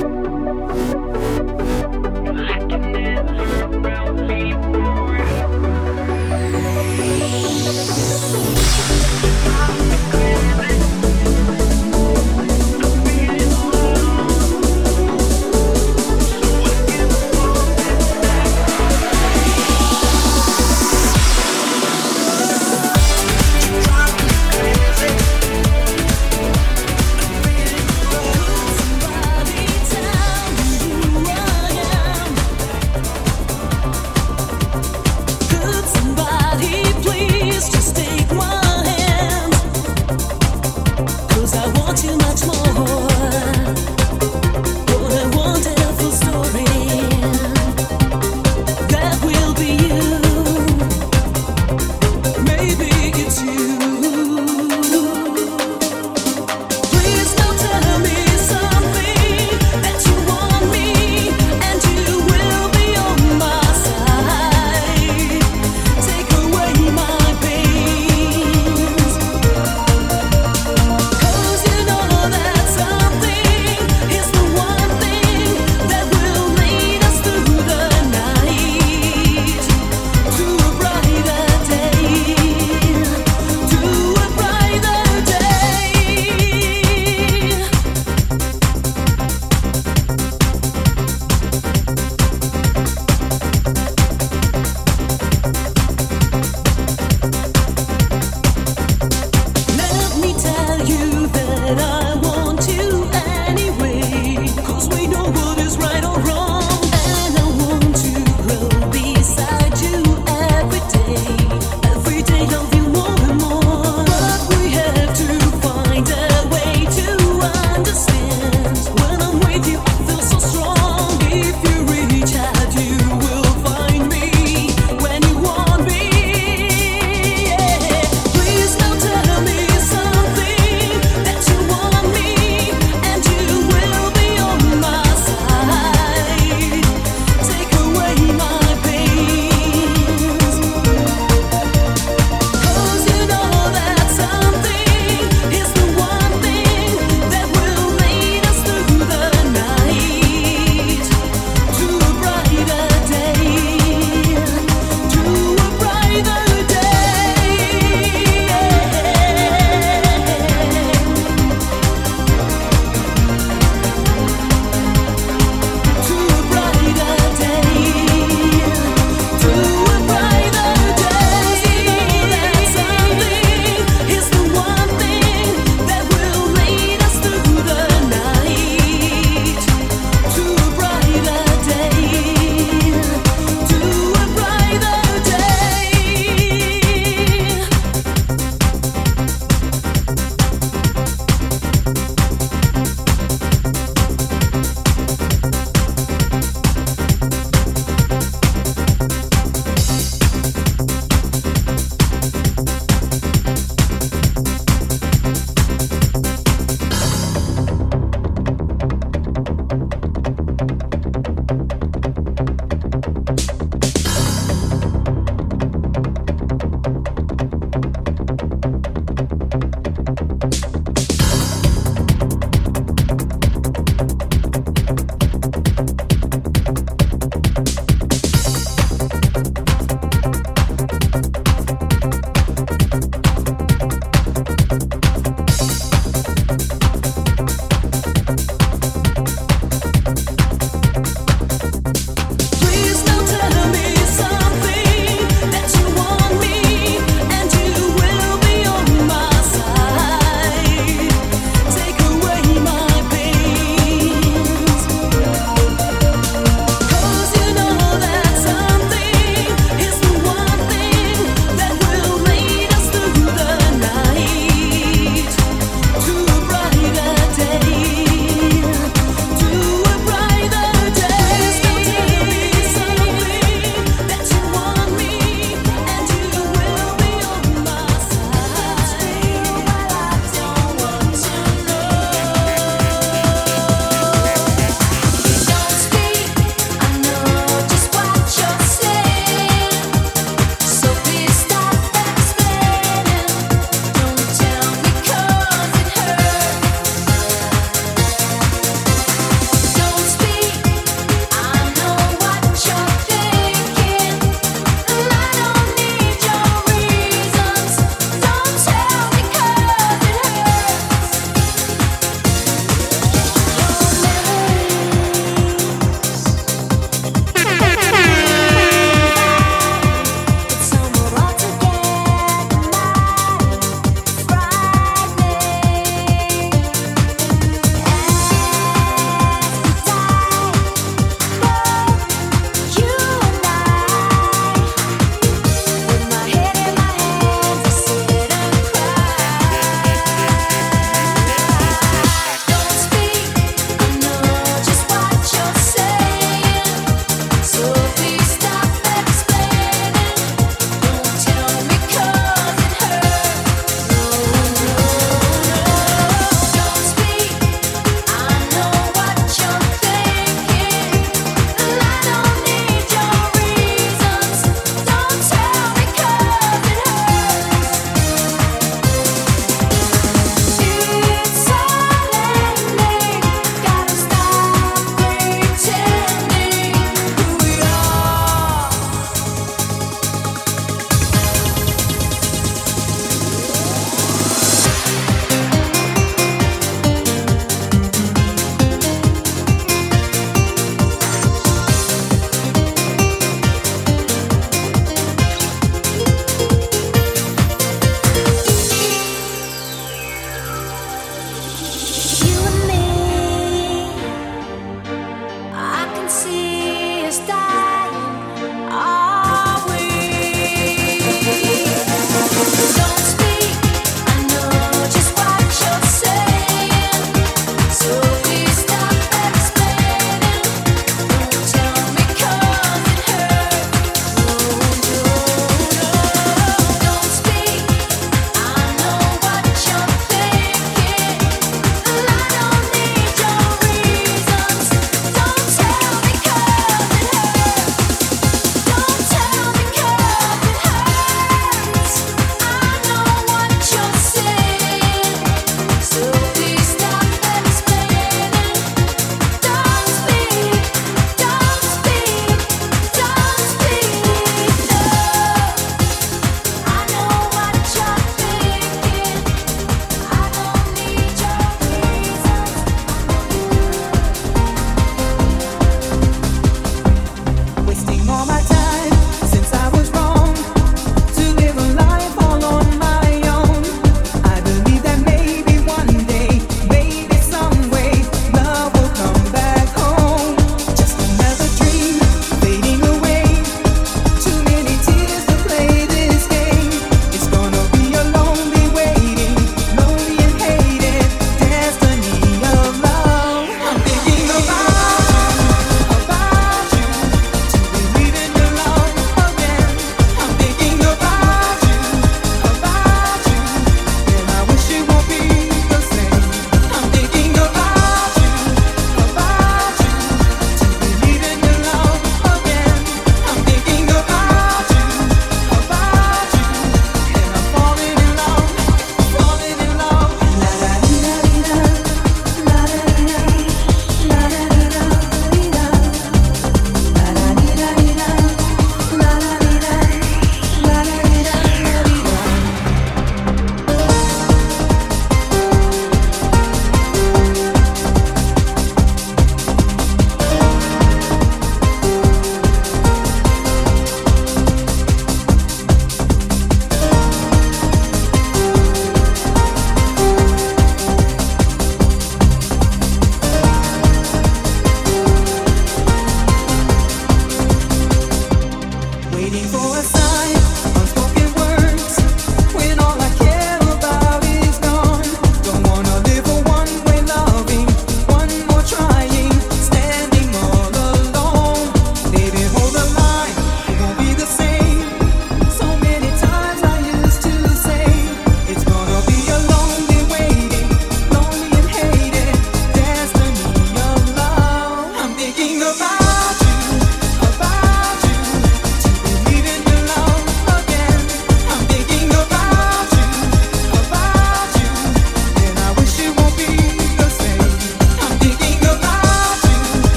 Bye.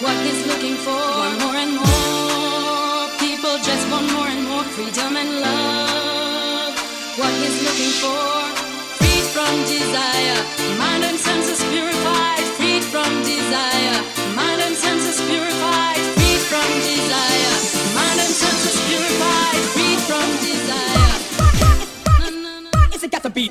What he's looking for, one more and more, people just want more and more freedom and love. What he's looking for freed from desire. Mind and senses purified, freed from desire. Mind and senses purified, freed from desire. Mind and senses purified, freed from desire. Is it got the beat?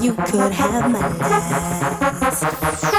you could have my last.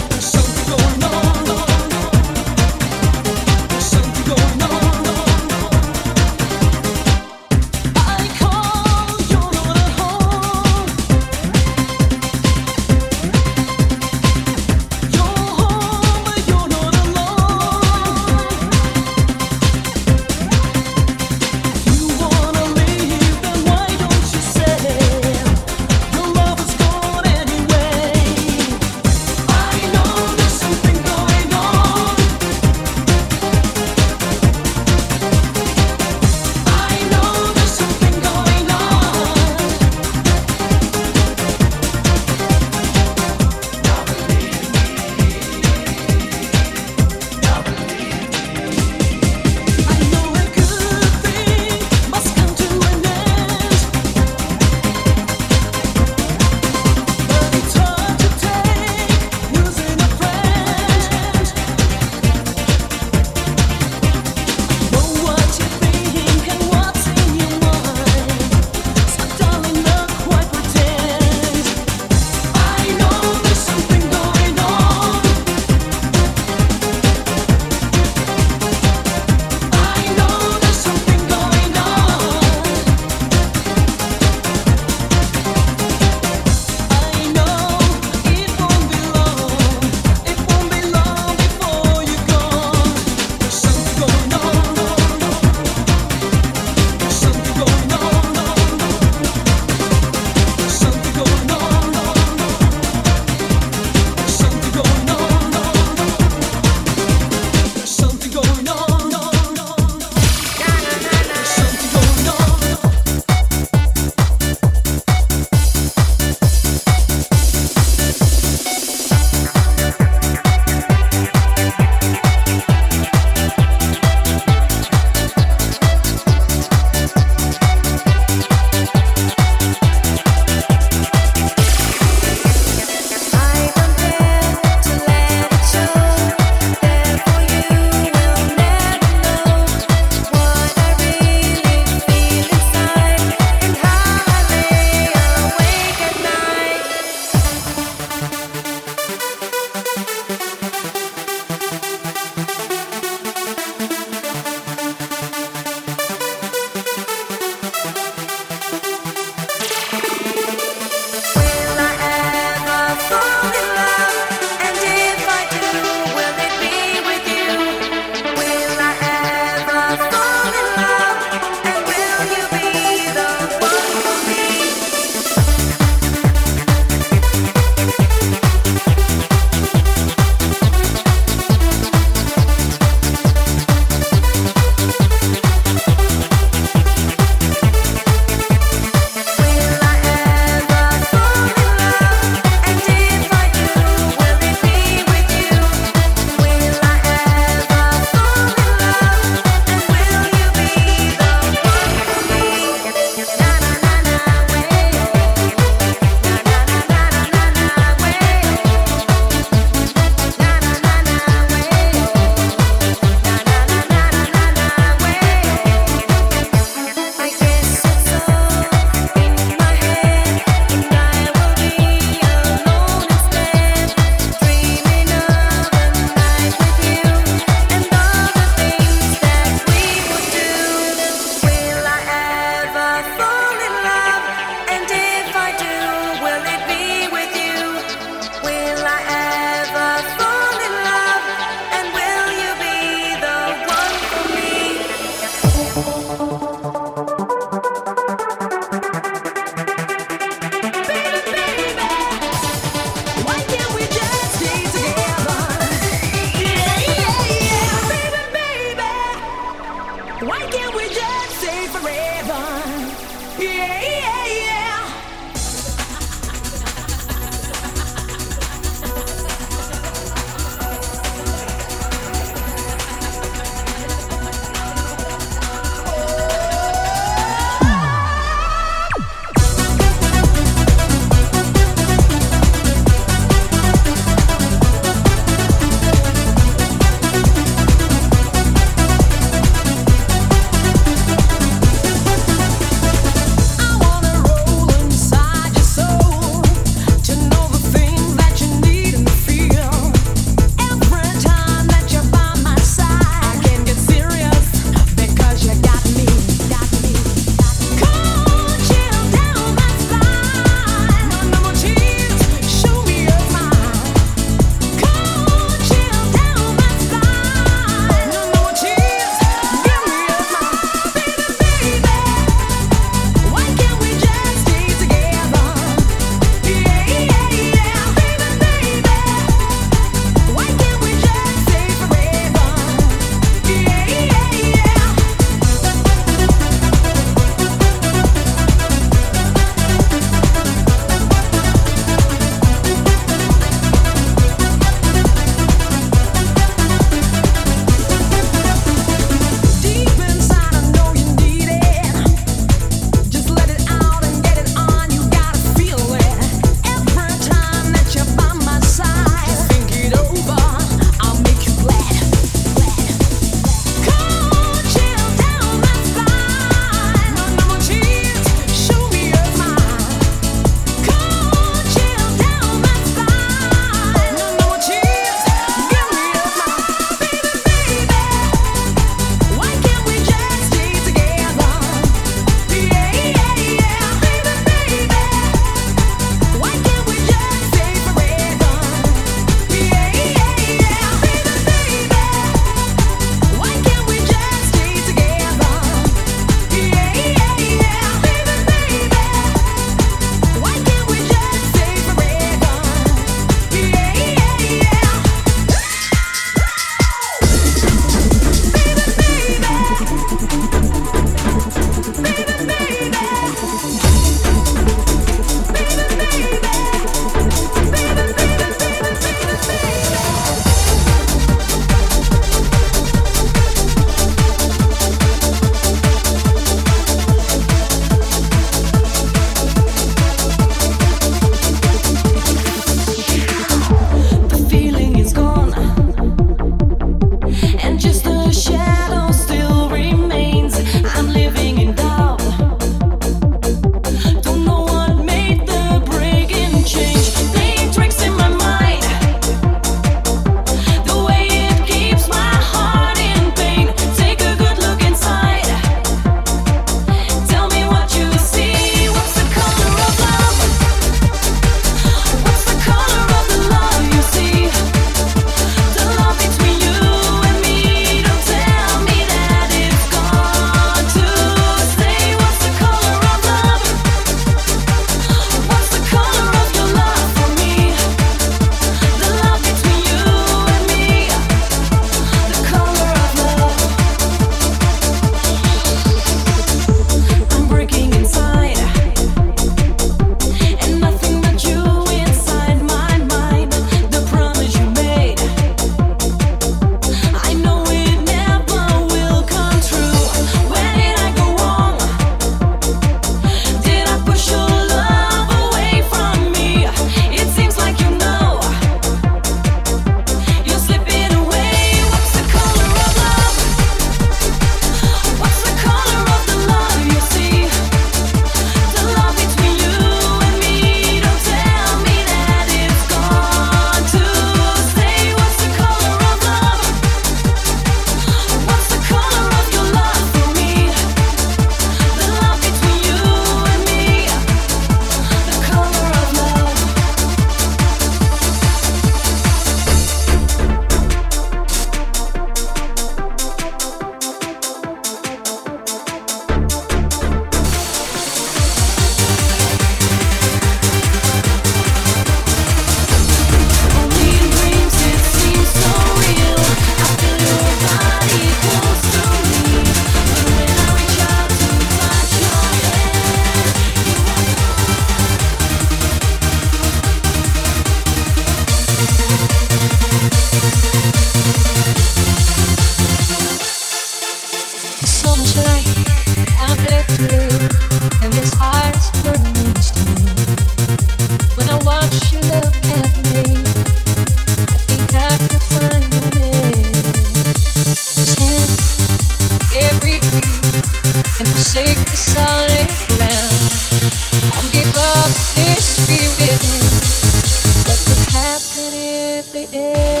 By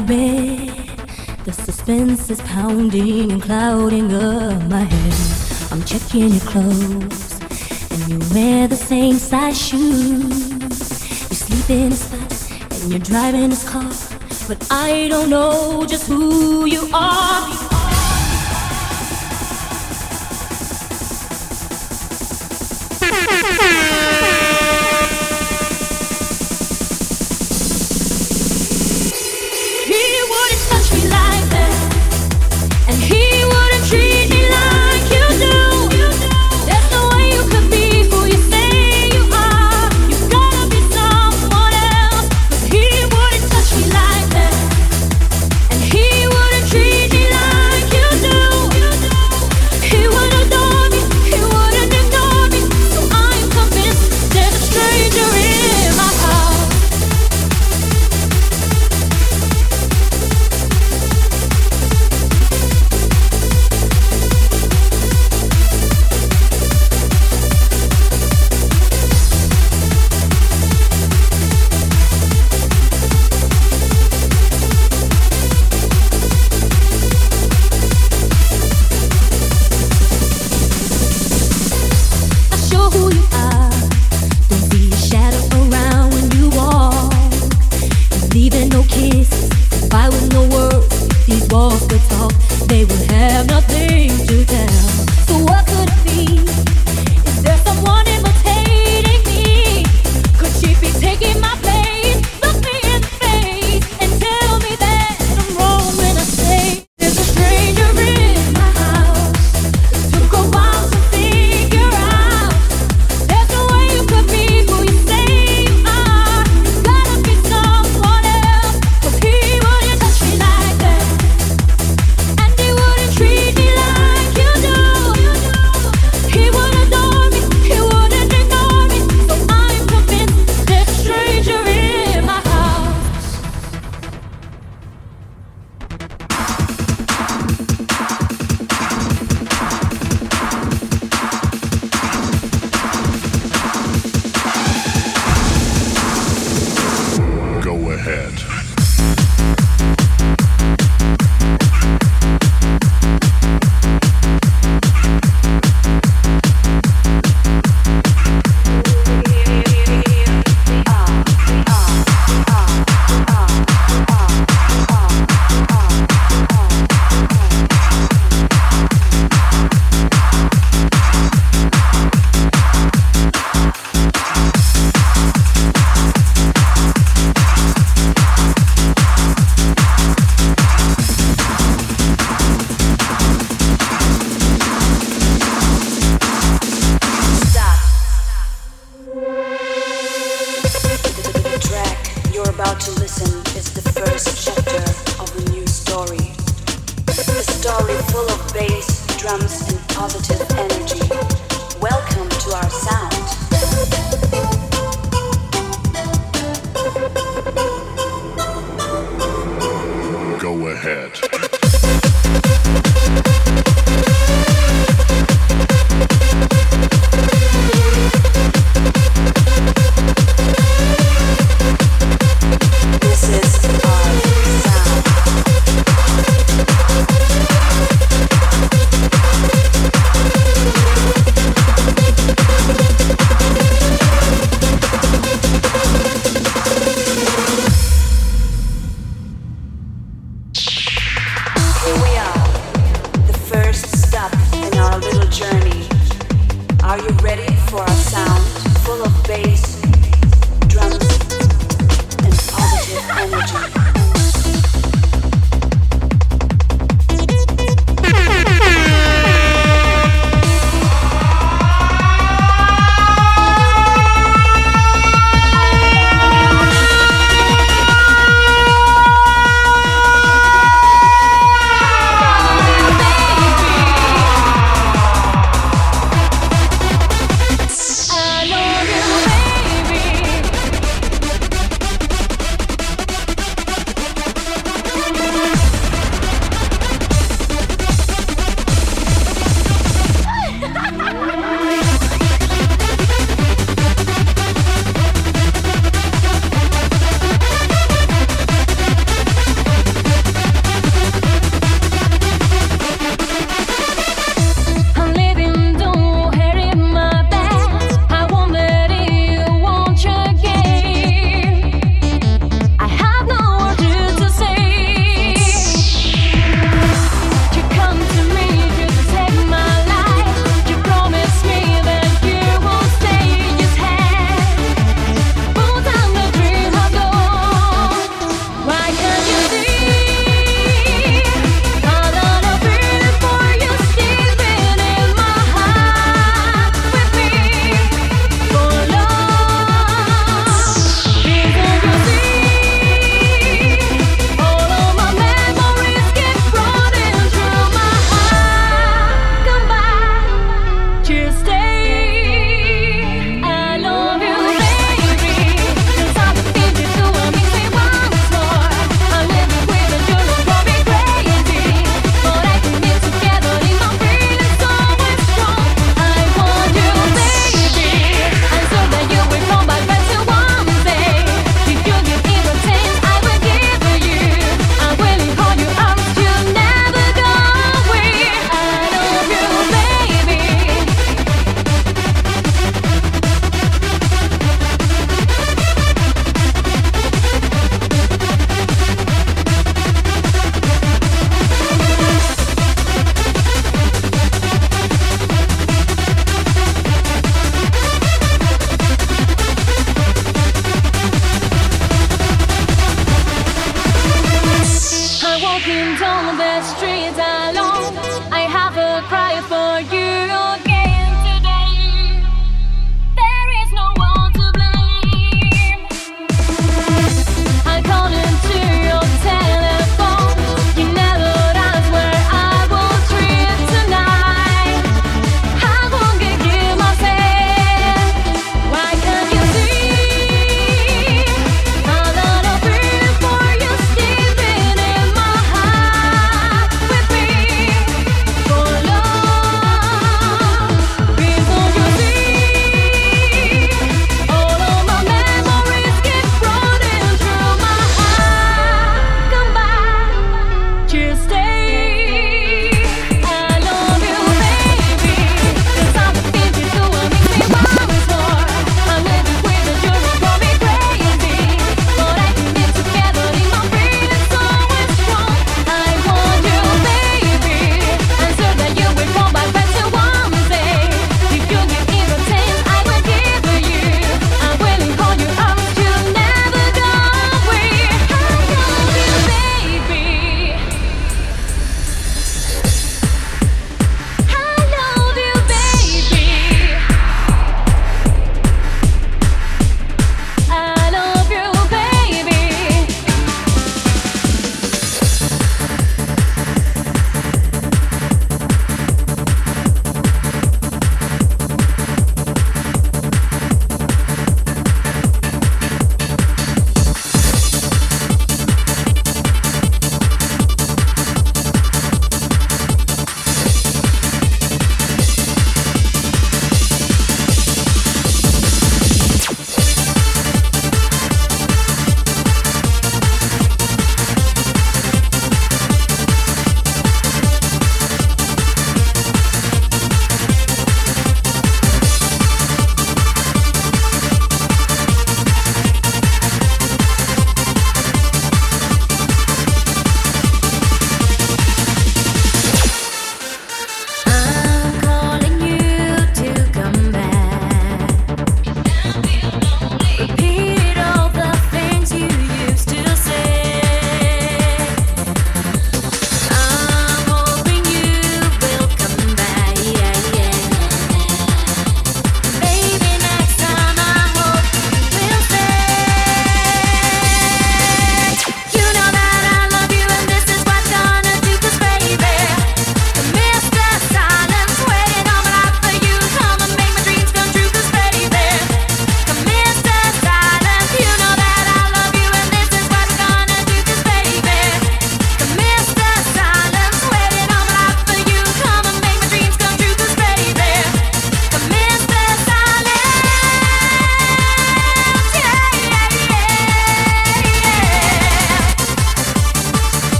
bed. The suspense is pounding and clouding up my head. I'm checking your clothes, and you wear the same size shoes. You sleep in a spot, and you're driving this car, but I don't know just who you are.